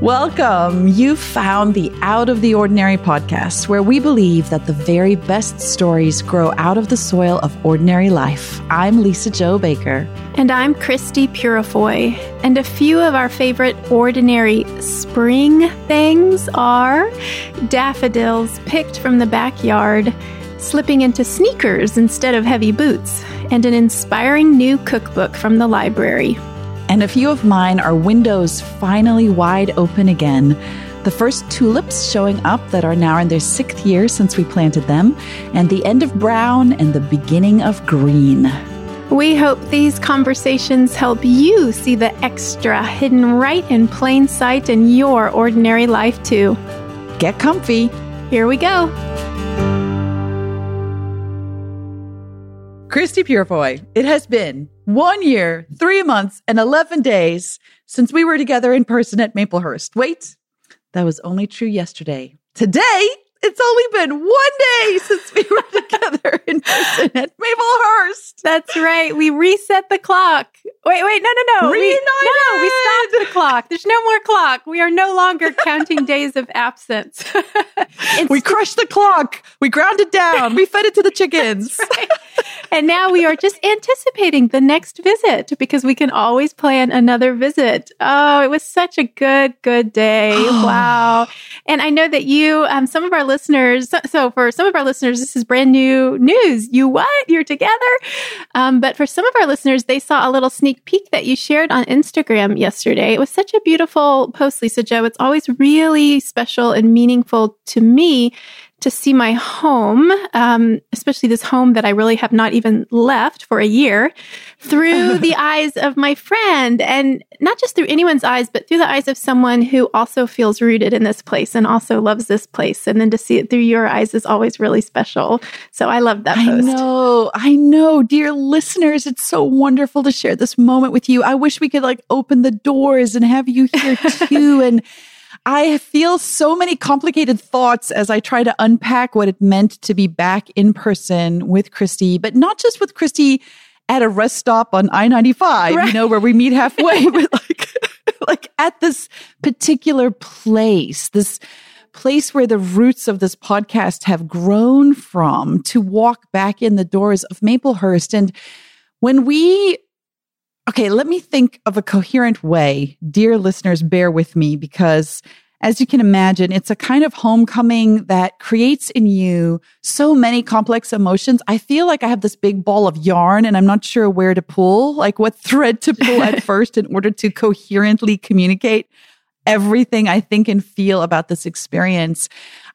Welcome. You found the Out of the Ordinary podcast, where we believe that the very best stories grow out of the soil of ordinary life. I'm Lisa-Jo Baker. And I'm Christie Purifoy. And a few of our favorite ordinary spring things are daffodils picked from the backyard, slipping into sneakers instead of heavy boots, and an inspiring new cookbook from the library. And a few of mine are windows finally wide open again. The first tulips showing up that are now in their sixth year since we planted them, and the end of brown and the beginning of green. We hope these conversations help you see the extra hidden right in plain sight in your ordinary life, too. Get comfy. Here we go. Christie Purifoy, it has been one year, three months, and 11 days since we were together in person at Maplehurst. Wait, that was only true yesterday. Today, it's only been one day since we were together in person at Maplehurst. That's right. We reset the clock. Wait, wait, no, no, no. Reunited. We, no, we stopped the clock. There's no more clock. We are no longer counting days of absence. we crushed the clock. We ground it down. We fed it to the chickens. Right. And now we are just anticipating the next visit because we can always plan another visit. Oh, it was such a good, good day. wow. And I know that you, um, some of our listeners, so for some of our listeners, this is brand new news. You what? You're together? Um, but for some of our listeners, they saw a little sneak peek that you shared on Instagram yesterday. It was such a beautiful post, Lisa-Jo. It's always really special and meaningful to me to see my home, um, especially this home that I really have not even left for a year, through the eyes of my friend. And not just through anyone's eyes, but through the eyes of someone who also feels rooted in this place and also loves this place. And then to see it through your eyes is always really special. So I love that post. I know. I know. Dear listeners, it's so wonderful to share this moment with you. I wish we could like open the doors and have you here too. and I feel so many complicated thoughts as I try to unpack what it meant to be back in person with Christie, but not just with Christie at a rest stop on I 95, right. you know, where we meet halfway, but like, like at this particular place, this place where the roots of this podcast have grown from to walk back in the doors of Maplehurst. And when we Okay, let me think of a coherent way. Dear listeners, bear with me because as you can imagine, it's a kind of homecoming that creates in you so many complex emotions. I feel like I have this big ball of yarn and I'm not sure where to pull, like what thread to pull at first in order to coherently communicate everything I think and feel about this experience.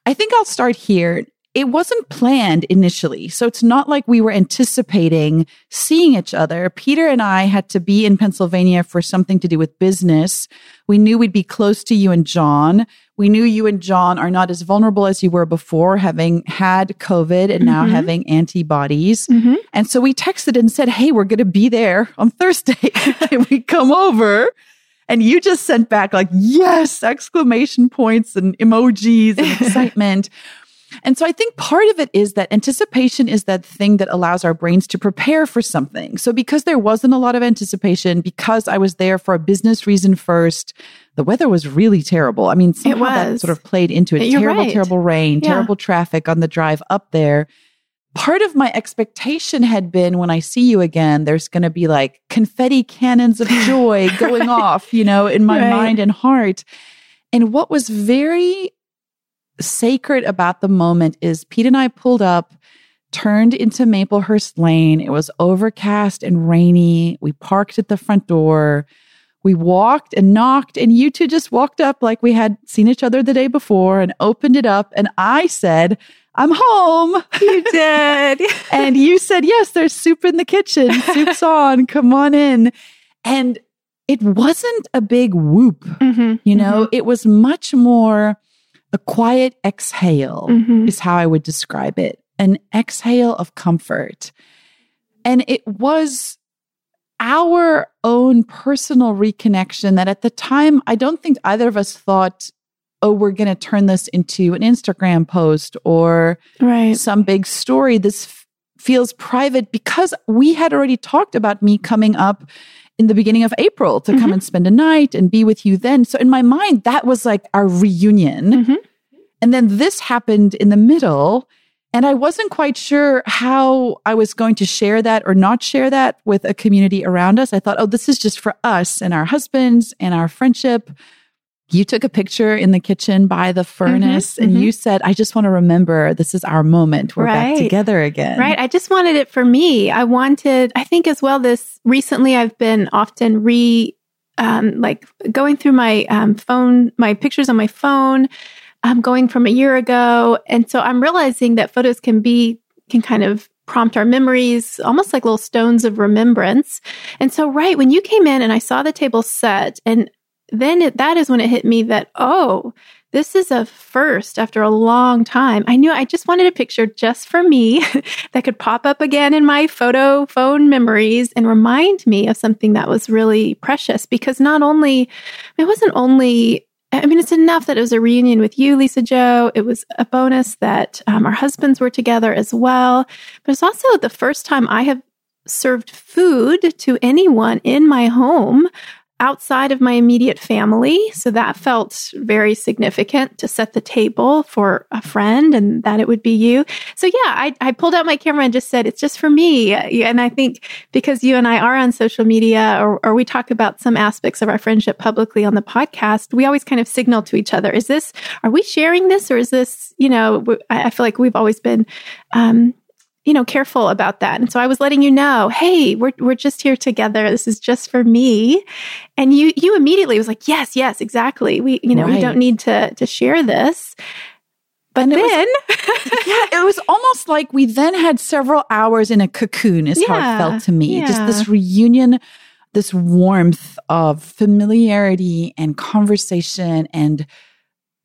I think I'll start here it wasn't planned initially. So it's not like we were anticipating seeing each other. Peter and I had to be in Pennsylvania for something to do with business. We knew we'd be close to you and John. We knew you and John are not as vulnerable as you were before, having had COVID and now mm-hmm. having antibodies. Mm-hmm. And so we texted and said, Hey, we're going to be there on Thursday. Can we come over? And you just sent back like, yes, exclamation points and emojis and excitement. And so I think part of it is that anticipation is that thing that allows our brains to prepare for something. So because there wasn't a lot of anticipation, because I was there for a business reason first, the weather was really terrible. I mean, somehow that sort of played into it. You're terrible, right. terrible rain, yeah. terrible traffic on the drive up there. Part of my expectation had been when I see you again, there's going to be like confetti cannons of joy going off, you know, in my right. mind and heart. And what was very sacred about the moment is Pete and I pulled up, turned into Maplehurst Lane. It was overcast and rainy. We parked at the front door. We walked and knocked, and you two just walked up like we had seen each other the day before and opened it up. And I said, I'm home. You did. and you said, Yes, there's soup in the kitchen. Soup's on. Come on in. And it wasn't a big whoop, mm-hmm, you know, mm-hmm. it was much more a quiet exhale mm-hmm. is how I would describe it an exhale of comfort. And it was our own personal reconnection that at the time, I don't think either of us thought, oh, we're going to turn this into an Instagram post or right. some big story. This f- feels private because we had already talked about me coming up in the beginning of April to Mhm. come and spend a night and be with you then. So in my mind, that was like our reunion. Mhm. And then this happened in the middle. And I wasn't quite sure how I was going to share that or not share that with a community around us. I thought, oh, this is just for us and our husbands and our friendship. You took a picture in the kitchen by the furnace and mhm. you said, I just want to remember this is our moment. We're back together again. Right. I just wanted it for me. I wanted, I think as well, this recently I've been often re, um, like going through my um, phone, my pictures on my phone, um, going from a year ago. And so I'm realizing that photos can be, can kind of prompt our memories, almost like little stones of remembrance. And so, right, when you came in and I saw the table set, and then it, that is when it hit me that, oh, this is a first after a long time. I knew I just wanted a picture just for me that could pop up again in my photo phone memories and remind me of something that was really precious because not only, it wasn't only, I mean, it's enough that it was a reunion with you, Lisa-Jo. It was a bonus that um, our husbands were together as well. But it's also the first time I have served food to anyone in my home outside of my immediate family. So that felt very significant to set the table for a friend and that it would be you. So yeah, I, I pulled out my camera and just said, it's just for me. And I think because you and I are on social media or, or we talk about some aspects of our friendship publicly on the podcast, we always kind of signal to each other, is this, are we sharing this or is this, you know, I feel like we've always been, um, you know, careful about that. And so I was letting you know, hey, we're we're just here together. This is just for me. And you you immediately was like, yes, yes, exactly. We you know we don't need to to share this. But And it was- then, yeah, it was almost like we then had several hours in a cocoon, is how it felt to me. Just this reunion, this warmth of familiarity and conversation and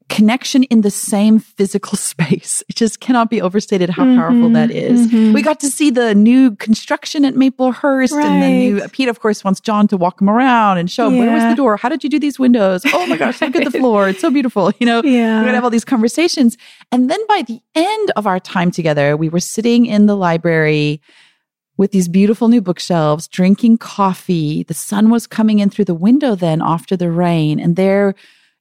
connection in the same physical space. It just cannot be overstated how powerful Mhm, that is. mhm. We got to see the new construction at Maplehurst and the new Pete, of course, wants John to walk him around and show him where was the door? How did you do these windows? Oh my gosh, look at the floor. It's so beautiful. You know, yeah, we're going to have all these conversations. And then by the end of our time together, we were sitting in the library with these beautiful new bookshelves, drinking coffee. The sun was coming in through the window then after the rain. And there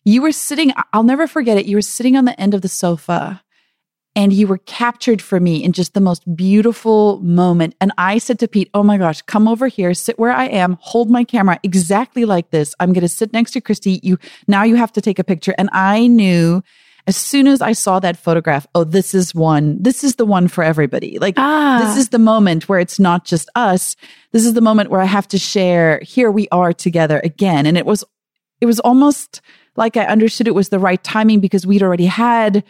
you were sitting, I'll never forget it. You were sitting on the end of the sofa and you were captured for me in just the most beautiful moment. And I said to Pete, Oh my gosh, come over here, sit where I am, hold my camera exactly like this. I'm going to sit next to Christie. You now you have to take a picture. And I knew as soon as I saw that photograph, oh, this is one, this is the one for everybody. Like ah, this is the moment where it's not just us. This is the moment where I have to share, here we are together again. And it was, it was almost like I understood it was the right timing because we'd already had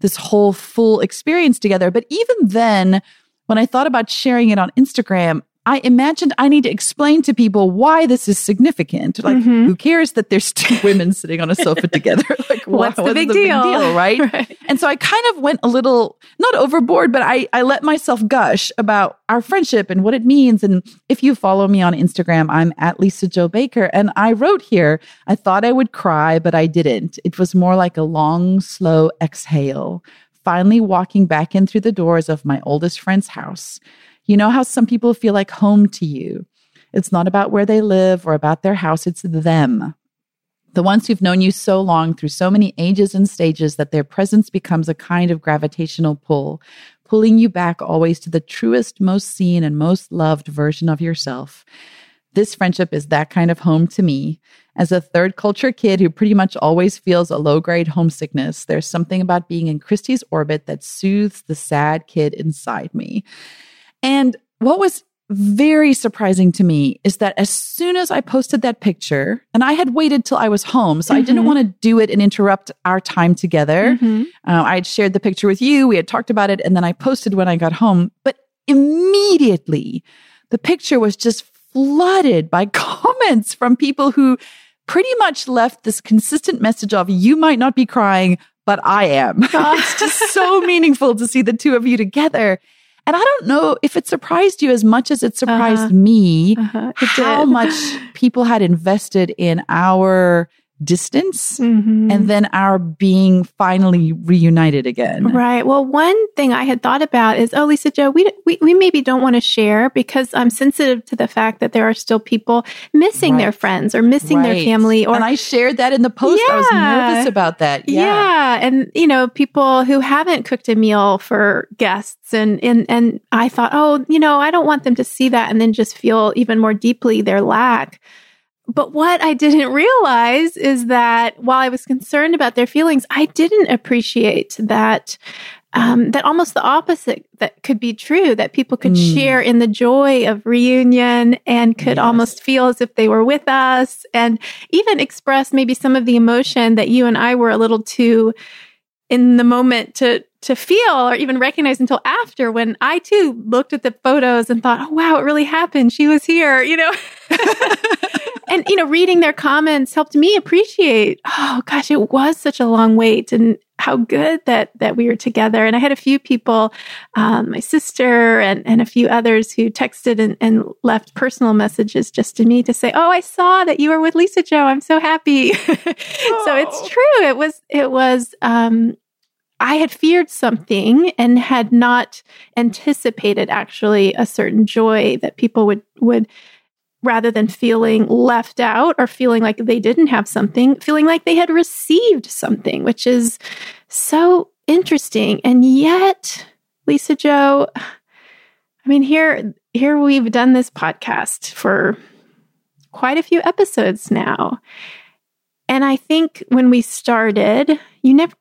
this whole full experience together. But even then, when I thought about sharing it on Instagram, I imagined I need to explain to people why this is significant. Like, Mhm. who cares that there's two women sitting on a sofa together? Like, wha- What's the big deal? right? right. And so I kind of went a little, not overboard, but I, I let myself gush about our friendship and what it means. And if you follow me on Instagram, I'm at Lisa-Jo Baker. And I wrote here, I thought I would cry, but I didn't. It was more like a long, slow exhale, finally walking back in through the doors of my oldest friend's house. You know how some people feel like home to you. It's not about where they live or about their house, it's them the ones who've known you so long through so many ages and stages that their presence becomes a kind of gravitational pull, pulling you back always to the truest, most seen, and most loved version of yourself. This friendship is that kind of home to me. As a third culture kid who pretty much always feels a low grade homesickness, there's something about being in Christie's orbit that soothes the sad kid inside me. And what was very surprising to me is that as soon as I posted that picture, and I had waited till I was home, so I didn't Mhm. want to do it and interrupt our time together. Mhm. Uh, I had shared the picture with you, we had talked about it, and then I posted when I got home. But immediately, the picture was just flooded by comments from people who pretty much left this consistent message of, you might not be crying, but I am. it's just so meaningful to see the two of you together. And I don't know if it surprised you as much as it surprised Uh-huh. me Uh-huh. It how much people had invested in our distance mm-hmm. and then our being finally reunited again. Right. Well, one thing I had thought about is, oh, Lisa-Jo, we, we, we maybe don't want to share because I'm sensitive to the fact that there are still people missing right. their friends or missing right. their family. Or and I shared that in the post. Yeah. I was nervous about that. Yeah. yeah. And, you know, people who haven't cooked a meal for guests and, and, and I thought, oh, you know, I don't want them to see that and then just feel even more deeply their lack. But what I didn't realize is that while I was concerned about their feelings, I didn't appreciate that um, that almost the opposite that could be true that people could mm. share in the joy of reunion and could yes. almost feel as if they were with us and even express maybe some of the emotion that you and I were a little too in the moment to to feel or even recognize until after when I too looked at the photos and thought, oh, wow, it really happened. She was here, you know? and, you know, reading their comments helped me appreciate, oh gosh, it was such a long wait and how good that, that we were together. And I had a few people, um, my sister and, and a few others who texted and, and left personal messages just to me to say, oh, I saw that you were with Lisa-Jo. I'm so happy. oh. so it's oh. true. It was, it was, um, I had feared something and had not anticipated actually a certain joy that people would would rather than feeling left out or feeling like they didn't have something, feeling like they had received something, which is so interesting. And yet, Lisa-Jo, I mean, here here we've done this podcast for quite a few episodes now. And I think when we started, you never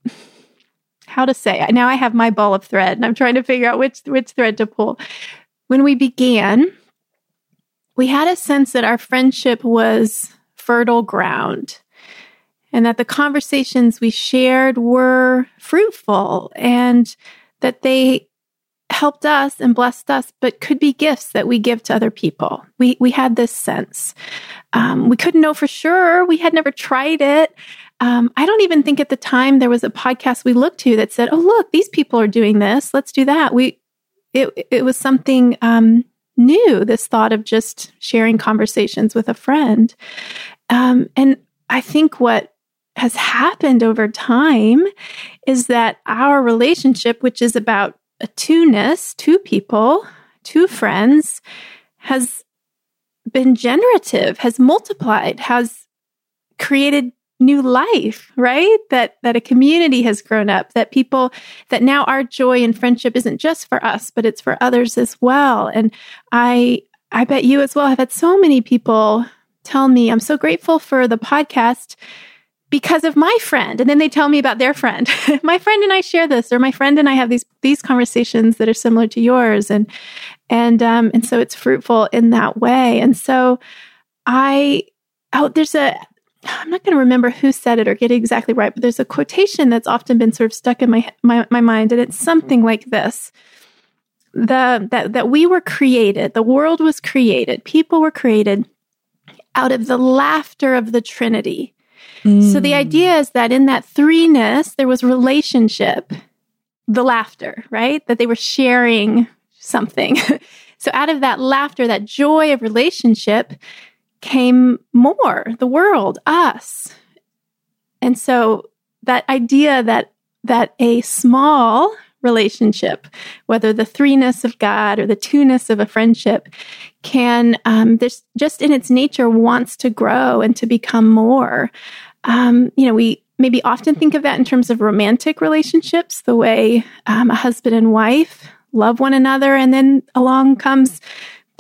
how to say. Now I have my ball of thread and I'm trying to figure out which which thread to pull. When we began, we had a sense that our friendship was fertile ground and that the conversations we shared were fruitful and that they helped us and blessed us, but could be gifts that we give to other people. We we had this sense. Um, we couldn't know for sure. We had never tried it. Um, I don't even think at the time there was a podcast we looked to that said, "Oh, look, these people are doing this. Let's do that." We it it was something um, new. This thought of just sharing conversations with a friend, um, and I think what has happened over time is that our relationship, which is about a two-ness, two people, two friends, has been generative, has multiplied, has created new life, right? That that a community has grown up, that people that now our joy and friendship isn't just for us, but it's for others as well. And I I bet you as well have had so many people tell me, I'm so grateful for the podcast because of my friend. And then they tell me about their friend. my friend and I share this, or my friend and I have these these conversations that are similar to yours. And and um and so it's fruitful in that way. And so I oh there's a I'm not going to remember who said it or get it exactly right, but there's a quotation that's often been sort of stuck in my my, my mind, and it's something like this: the that that we were created, the world was created, people were created out of the laughter of the Trinity. Mm. So the mm. idea is that in that threeness, there was relationship, the laughter, right? That they were sharing something. so out of that laughter, that joy of relationship, came more the world, us. And so that idea that that a small relationship, whether the threeness of God or the two-ness of a friendship, can um, this just in its nature wants to grow and to become more. Um, you know, we maybe often think of that in terms of romantic relationships, the way um, a husband and wife love one another, and then along comes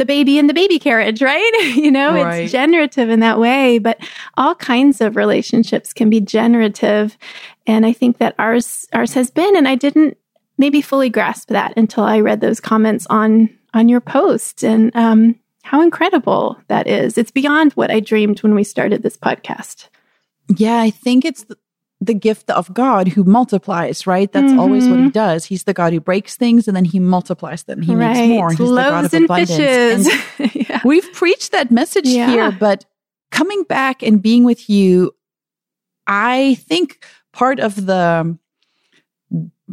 the baby in the baby carriage, right? you know, right. it's generative in that way, but all kinds of relationships can be generative. And I think that ours ours has been and I didn't maybe fully grasp that until I read those comments on on your post and um, how incredible that is. It's beyond what I dreamed when we started this podcast. Yeah, I think it's the gift of God who multiplies, right? That's mm-hmm. always what he mm-hmm. does. He's the God who breaks things and then he multiplies them. He right. makes more. He's Loaves the God of abundance. And yeah. We've preached that message yeah. here, but coming back and being with you, I think part of the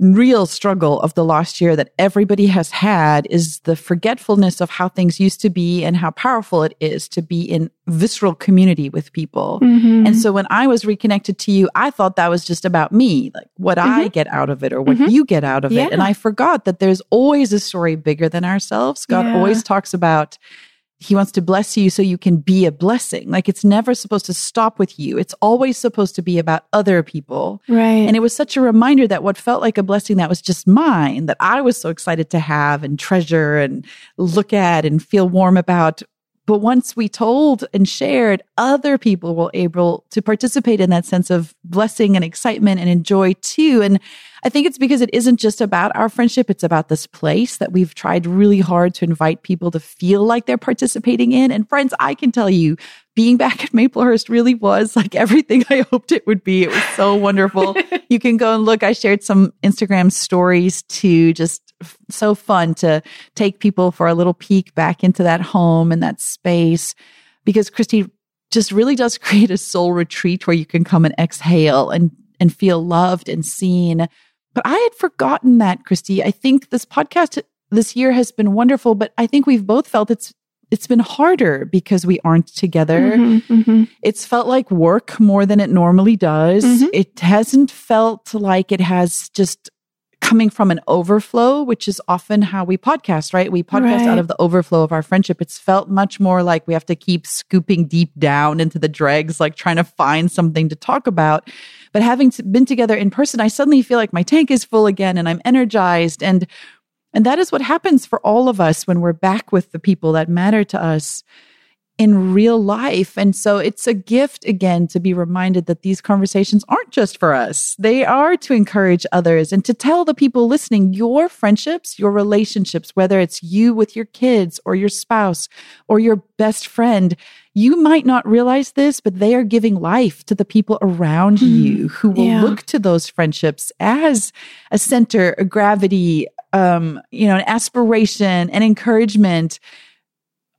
real struggle of the last year that everybody has had is the forgetfulness of how things used to be and how powerful it is to be in visceral community with people. Mm-hmm. And so when I was reconnected to you, I thought that was just about me, like what mm-hmm. I get out of it or what mm-hmm. you get out of yeah. it. And I forgot that there's always a story bigger than ourselves. God yeah. always talks about he wants to bless you so you can be a blessing. Like it's never supposed to stop with you. It's always supposed to be about other people. Right. And it was such a reminder that what felt like a blessing that was just mine, that I was so excited to have and treasure and look at and feel warm about. But once we told and shared, other people were able to participate in that sense of blessing and excitement and enjoy too. And I think it's because it isn't just about our friendship. It's about this place that we've tried really hard to invite people to feel like they're participating in. And friends, I can tell you, being back at Maplehurst really was like everything I hoped it would be. It was so wonderful. you can go and look. I shared some Instagram stories too, just so fun to take people for a little peek back into that home and that space. Because Christy just really does create a soul retreat where you can come and exhale and and feel loved and seen but I had forgotten that, Christie. I think this podcast this year has been wonderful, but I think we've both felt it's it's been harder because we aren't together. Mm-hmm, mm-hmm. It's felt like work more than it normally does. Mm-hmm. It hasn't felt like it has just coming from an overflow, which is often how we podcast, right? We podcast right. out of the overflow of our friendship. It's felt much more like we have to keep scooping deep down into the dregs, like trying to find something to talk about. But having been together in person, I suddenly feel like my tank is full again and I'm energized. And, and that is what happens for all of us when we're back with the people that matter to us in real life. And so it's a gift again to be reminded that these conversations aren't just for us. They are to encourage others and to tell the people listening your friendships, your relationships, whether it's you with your kids or your spouse or your best friend, you might not realize this, but they are giving life to the people around mm, you who will yeah. look to those friendships as a center, a gravity, um, you know, an aspiration, an encouragement.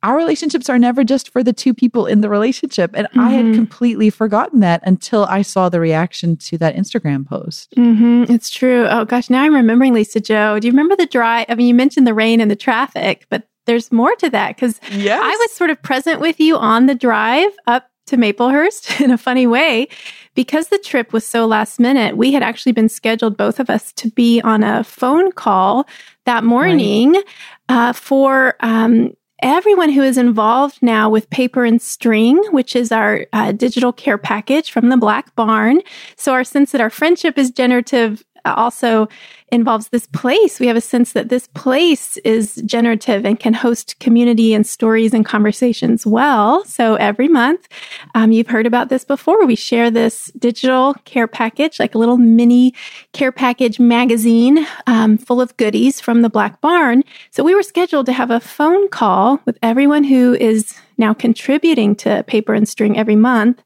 Our relationships are never just for the two people in the relationship. And mm-hmm. I had mm-hmm. completely forgotten that until I saw the reaction to that Instagram post. Mm-hmm. It's true. Oh gosh, now I'm remembering Lisa-Jo. Do you remember the drive? I mean, you mentioned the rain and the traffic, but there's more to that because yes. I was sort of present with you on the drive up to Maplehurst in a funny way. Because the trip was so last minute, we had actually been scheduled, both of us, to be on a phone call that morning right. uh, for um, everyone who is involved now with Paper and String, which is our uh, digital care package from the Black Barn. So, our sense that our friendship is generative also involves this place. We have a sense that this place is generative and can host community and stories and conversations well. So every month, um, you've heard about this before. We share this digital care package, like a little mini care package magazine um, full of goodies from the Black Barn. So we were scheduled to have a phone call with everyone who is now contributing to paper and string every month.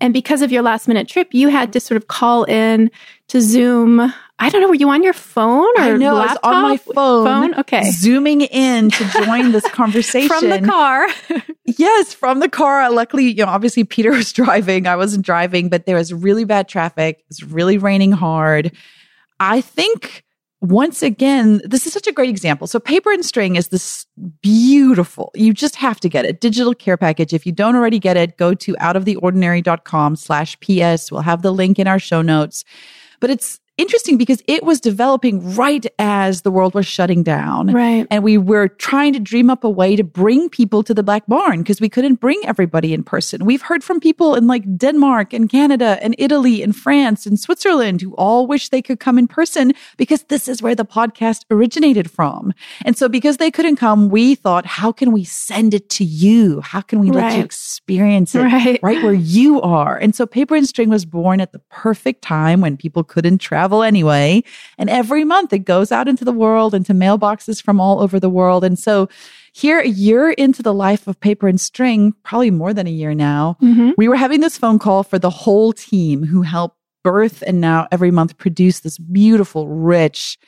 And because of your last minute trip, you had to sort of call in to Zoom. I don't know. Were you on your phone or I know, laptop? I was on my phone, phone? Okay. zooming in to join this conversation from the car. yes, from the car. Luckily, you know, obviously Peter was driving. I wasn't driving, but there was really bad traffic. It was really raining hard. I think once again, this is such a great example. So paper and string is this beautiful, you just have to get it. Digital care package. If you don't already get it, go to outoftheordinary.com slash PS. We'll have the link in our show notes. But it's interesting because it was developing right as the world was shutting down. Right. And we were trying to dream up a way to bring people to the Black Barn because we couldn't bring everybody in person. We've heard from people in like Denmark and Canada and Italy and France and Switzerland who all wish they could come in person because this is where the podcast originated from. And so because they couldn't come, we thought, how can we send it to you? How can we right. let you experience it right. right where you are? And so Paper and String was born at the perfect time when people couldn't travel travel anyway. And every month it goes out into the world, into mailboxes from all over the world. And so here, a year into the life of paper and string, probably more than a year now, mm-hmm. we were having this phone call for the whole team who helped birth and now every month produce this beautiful, rich,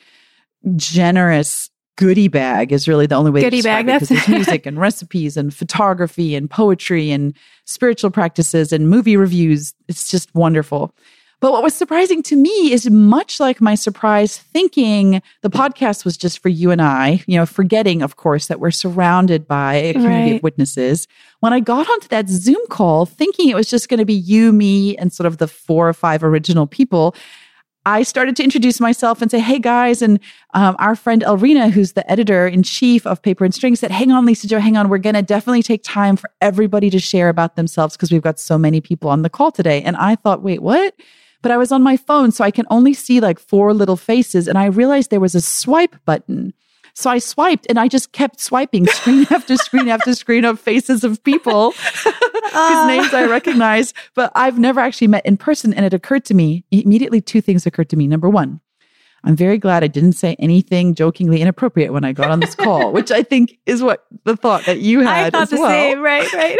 generous goodie bag is really the only way goodie to describe bag, it because there's music and recipes and photography and poetry and spiritual practices and movie reviews. It's just wonderful. But what was surprising to me is much like my surprise thinking the podcast was just for you and I, you know, forgetting, of course, that we're surrounded by a community right. of witnesses. When I got onto that Zoom call, thinking it was just going to be you, me, and sort of the four or five original people, I started to introduce myself and say, Hey guys. And um, our friend Elrina, who's the editor in chief of Paper and String, said, Hang on, Lisa-Jo, hang on. We're going to definitely take time for everybody to share about themselves because we've got so many people on the call today. And I thought, Wait, what? But I was on my phone, so I can only see like four little faces. And I realized there was a swipe button. So I swiped and I just kept swiping screen after screen after screen of faces of people whose uh. names I recognize, but I've never actually met in person. And it occurred to me immediately two things occurred to me. Number one, I'm very glad I didn't say anything jokingly inappropriate when I got on this call, which I think is what the thought that you had I thought as the well. Same. Right, right.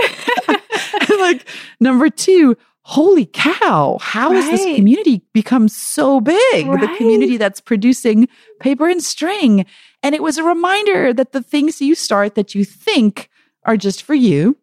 like number two, holy cow, how right. has this community become so big? Right. The community that's producing paper and string. And it was a reminder that the things you start that you think are just for you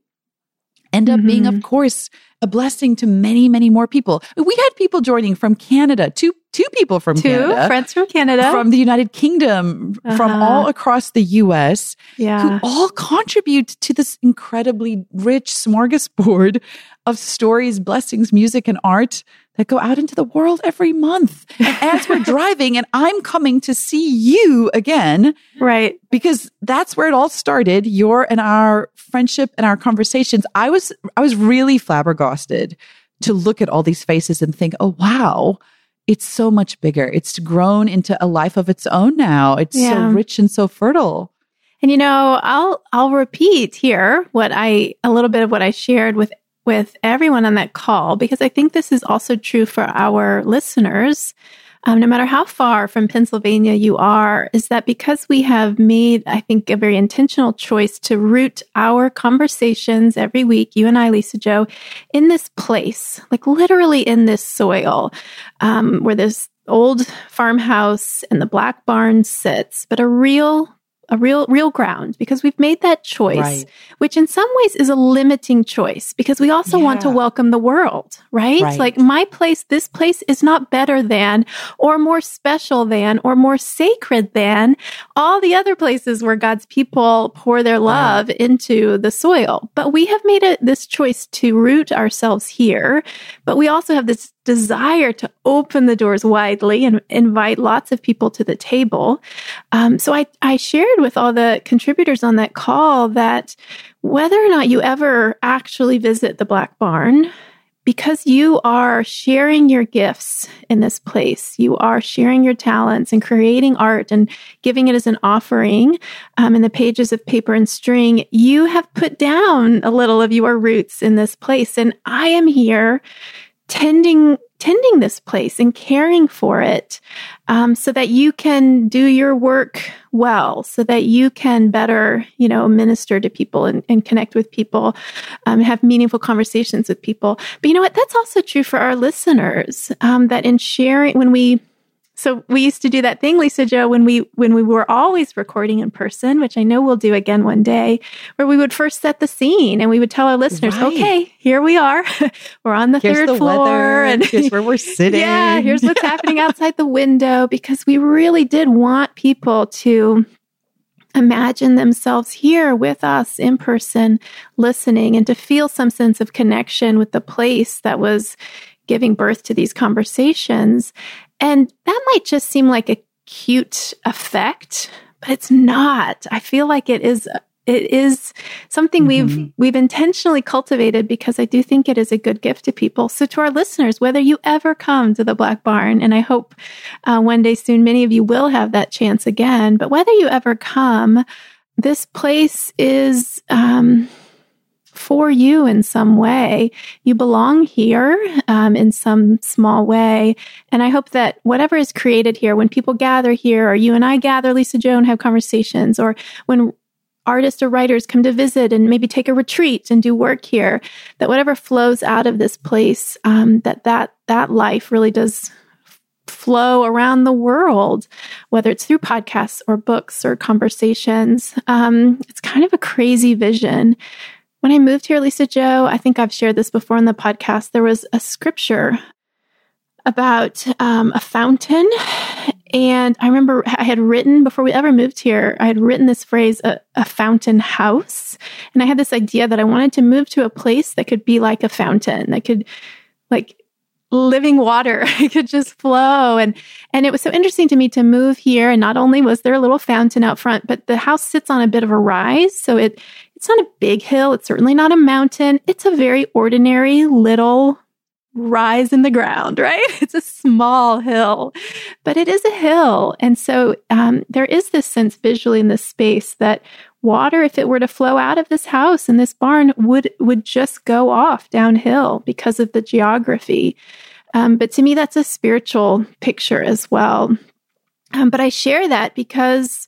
end up mm-hmm. being, of mm-hmm. course, a blessing to many, many more people. We had people joining from Canada, two two people from two Canada, friends from Canada, from the United Kingdom, uh-huh. from all across the U.S. Yeah, who all contribute to this incredibly rich smorgasbord of stories, blessings, music, and art that go out into the world every month. And as we're driving and I'm coming to see you again. Right. Because that's where it all started, your and our friendship and our conversations. I was, I was really flabbergasted to look at all these faces and think, oh, wow, it's so much bigger. It's grown into a life of its own now. It's yeah. so rich and so fertile. And you know, I'll I'll repeat here what I a little bit of what I shared with with everyone on that call because I think this is also true for our listeners. Um, no matter how far from Pennsylvania you are, is that because we have made, I think, a very intentional choice to root our conversations every week, you and I, Lisa-Jo, in this place, like literally in this soil, um, where this old farmhouse and the black barn sits, but a real a real real ground because we've made that choice right. which in some ways is a limiting choice because we also yeah. want to welcome the world right? right? like my place this place is not better than or more special than or more sacred than all the other places where God's people pour their love wow. into the soil but we have made it this choice to root ourselves here but we also have this desire to open the doors widely and invite lots of people to the table. Um, so I, I shared with all the contributors on that call that whether or not you ever actually visit the Black Barn, because you are sharing your gifts in this place, you are sharing your talents and creating art and giving it as an offering um, in the pages of paper and string, you have put down a little of your roots in this place. And I am here tending tending this place and caring for it um, so that you can do your work well so that you can better you know minister to people and, and connect with people um, have meaningful conversations with people. But you know what? That's also true for our listeners um, that in sharing when we so we used to do that thing, Lisa-Jo, when we when we were always recording in person, which I know we'll do again one day, where we would first set the scene and we would tell our listeners, right. "Okay, here we are. we're on the here's third the floor, weather, and here's where we're sitting. yeah, here's what's happening outside the window." Because we really did want people to imagine themselves here with us in person, listening, and to feel some sense of connection with the place that was giving birth to these conversations. And that might just seem like a cute effect, but it's not. I feel like it is it is something mm-hmm. we've we've intentionally cultivated because I do think it is a good gift to people. So to our listeners, whether you ever come to the Black Barn, and I hope uh, one day soon many of you will have that chance again, but whether you ever come, this place is um, for you in some way. You belong here um, in some small way. And I hope that whatever is created here, when people gather here, or you and I gather, Lisa-Jo, and have conversations, or when artists or writers come to visit and maybe take a retreat and do work here, that whatever flows out of this place, um, that that that life really does flow around the world, whether it's through podcasts or books or conversations. Um, it's kind of a crazy vision. When I moved here, Lisa-Jo, I think I've shared this before in the podcast, there was a scripture about um, a fountain. And I remember I had written before we ever moved here, I had written this phrase, a, a, fountain house. And I had this idea that I wanted to move to a place that could be like a fountain, that could, like, living water. It could just flow. And and it was so interesting to me to move here. And not only was there a little fountain out front but the house sits on a bit of a rise. So it it's not a big hill. It's certainly not a mountain. It's a very ordinary little rise in the ground right? It's a small hill but it is a hill. And so um, there is this sense visually in this space that water if it were to flow out of this house and this barn would would just go off downhill because of the geography. Um, but to me that's a spiritual picture as well. Um, but i share that because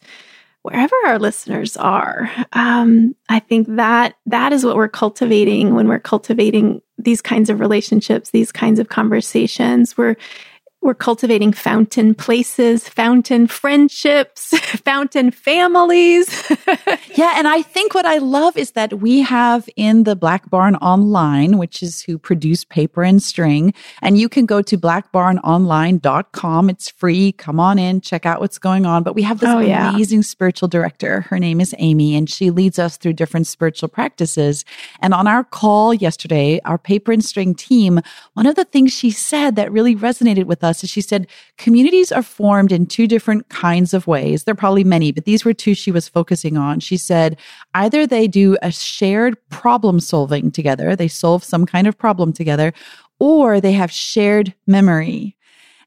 wherever our listeners are um, i think that that is what we're cultivating when we're cultivating these kinds of relationships these kinds of conversations. We're we're cultivating fountain places, fountain friendships, fountain families. yeah. And I think what I love is that we have in the Black Barn Online, which is who produce paper and string, and you can go to blackbarnonline.com. It's free. Come on in, check out what's going on. But we have this oh, amazing yeah. spiritual director. Her name is Amy, and she leads us through different spiritual practices. And on our call yesterday, our paper and string team, one of the things she said that really resonated with us us. She said communities are formed in two different kinds of ways. There are probably many, but these were two she was focusing on. She said either they do a shared problem solving together, they solve some kind of problem together, or they have shared memory.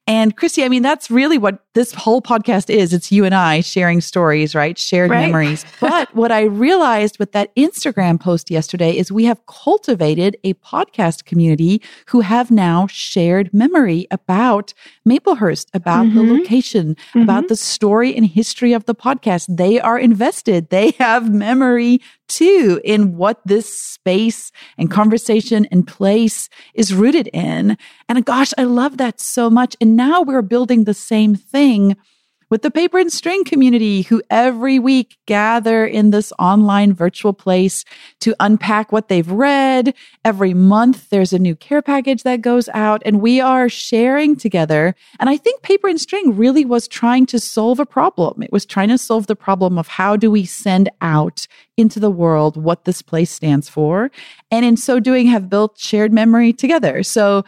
And Christie, I mean, that's really what this whole podcast is. It's you and I sharing stories, right? Shared right. memories. But what I realized with that Instagram post yesterday is we have cultivated a podcast community who have now shared memory about Maplehurst, about mm-hmm. the location, mm-hmm. about the story and history of the podcast. They are invested. They have memory too in what this space and conversation and place is rooted in. And gosh, I love that so much. And now we're building the same thing with the paper and string community who every week gather in this online virtual place to unpack what they've read. Every month there's a new care package that goes out and we are sharing together. And I think paper and string really was trying to solve a problem. It was trying to solve the problem of how do we send out into the world what this place stands for. And in so doing have built shared memory together. So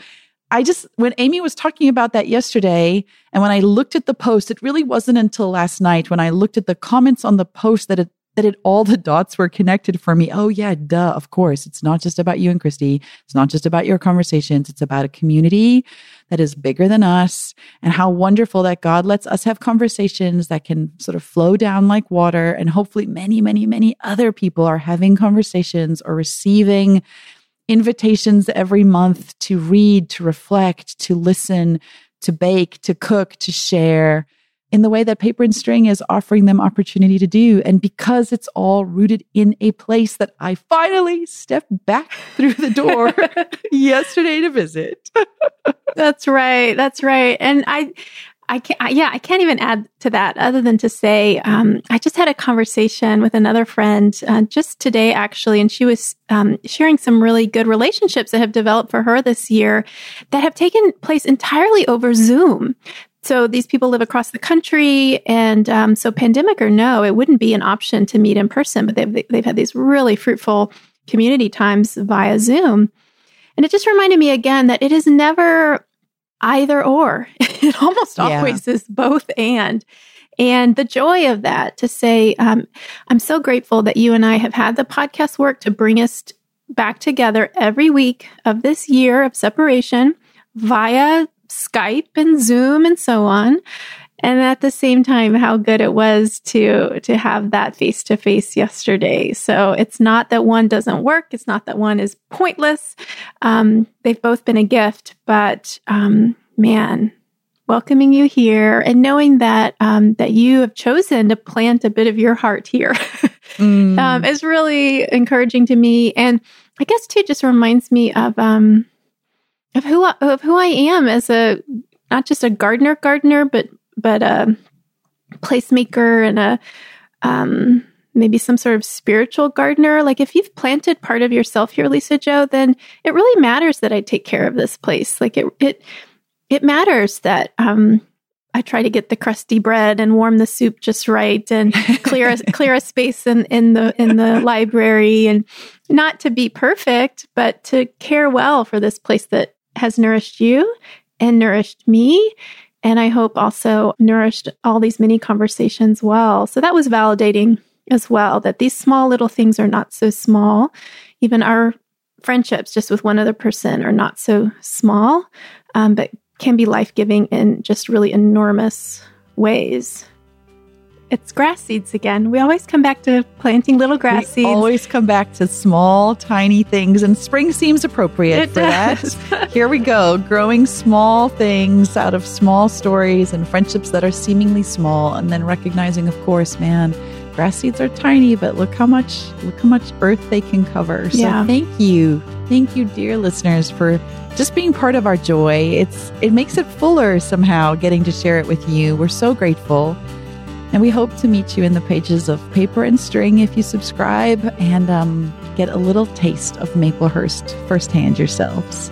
I just, when Amy was talking about that yesterday, and when I looked at the post, it really wasn't until last night when I looked at the comments on the post that it, that it, all the dots were connected for me. Oh, yeah, duh, of course. It's not just about you and Christie. It's not just about your conversations. It's about a community that is bigger than us and how wonderful that God lets us have conversations that can sort of flow down like water. And hopefully, many, many, many other people are having conversations or receiving invitations every month to read, to reflect, to listen, to bake, to cook, to share in the way that Paper and String is offering them opportunity to do. And because it's all rooted in a place that I finally stepped back through the door yesterday to visit. That's right. That's right. And I, I can't, I, yeah, I can't even add to that other than to say, um, I just had a conversation with another friend uh, just today, actually, and she was um, sharing some really good relationships that have developed for her this year that have taken place entirely over Zoom. So these people live across the country, and um, so pandemic or no, it wouldn't be an option to meet in person, but they've they've had these really fruitful community times via Zoom. And it just reminded me again that it is never either or. it almost yeah. always is both and. And the joy of that to say, um, I'm so grateful that you and I have had the podcast work to bring us back together every week of this year of separation via Skype and Zoom and so on. And at the same time, how good it was to to have that face to face yesterday. So it's not that one doesn't work. It's not that one is pointless. Um, they've both been a gift, but um, man, welcoming you here and knowing that um, that you have chosen to plant a bit of your heart here mm. um, is really encouraging to me. And I guess too just reminds me of um, of who I, of who I am as a not just a gardener gardener, but but a placemaker and a um, maybe some sort of spiritual gardener. Like if you've planted part of yourself here, Lisa-Jo, then it really matters that I take care of this place. Like it it it matters that um, I try to get the crusty bread and warm the soup just right and clear a, clear a space in, in the in the library and not to be perfect, but to care well for this place that has nourished you and nourished me. And I hope also nourished all these mini conversations well. So that was validating as well that these small little things are not so small. Even our friendships just with one other person are not so small, um, but can be life giving in just really enormous ways. It's grass seeds again. We always come back to planting little grass seeds. we seeds. Always come back to small, tiny things, and spring seems appropriate It for does. that. Here we go, growing small things out of small stories and friendships that are seemingly small, and then recognizing, of course, man, grass seeds are tiny, but look how much look how much earth they can cover. So Yeah. thank you, thank you, dear listeners, for just being part of our joy. It's it makes it fuller somehow getting to share it with you. We're so grateful. And we hope to meet you in the pages of Paper and String if you subscribe and um, get a little taste of Maplehurst firsthand yourselves.